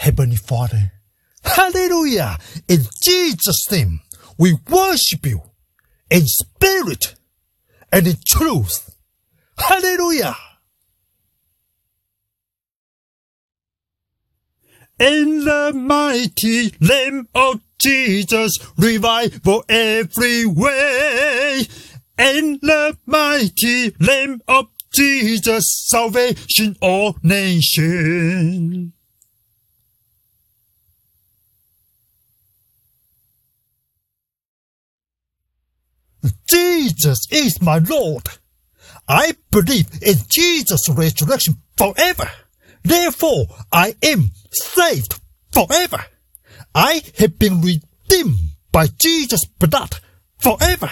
Heavenly Father, hallelujah, in Jesus' name, we worship you in spirit and in truth. Hallelujah. In the mighty name of Jesus, revival every way. In the mighty name of Jesus, salvation all nations. Jesus is my Lord. I believe in Jesus' resurrection forever. Therefore, I am saved forever. I have been redeemed by Jesus' blood forever.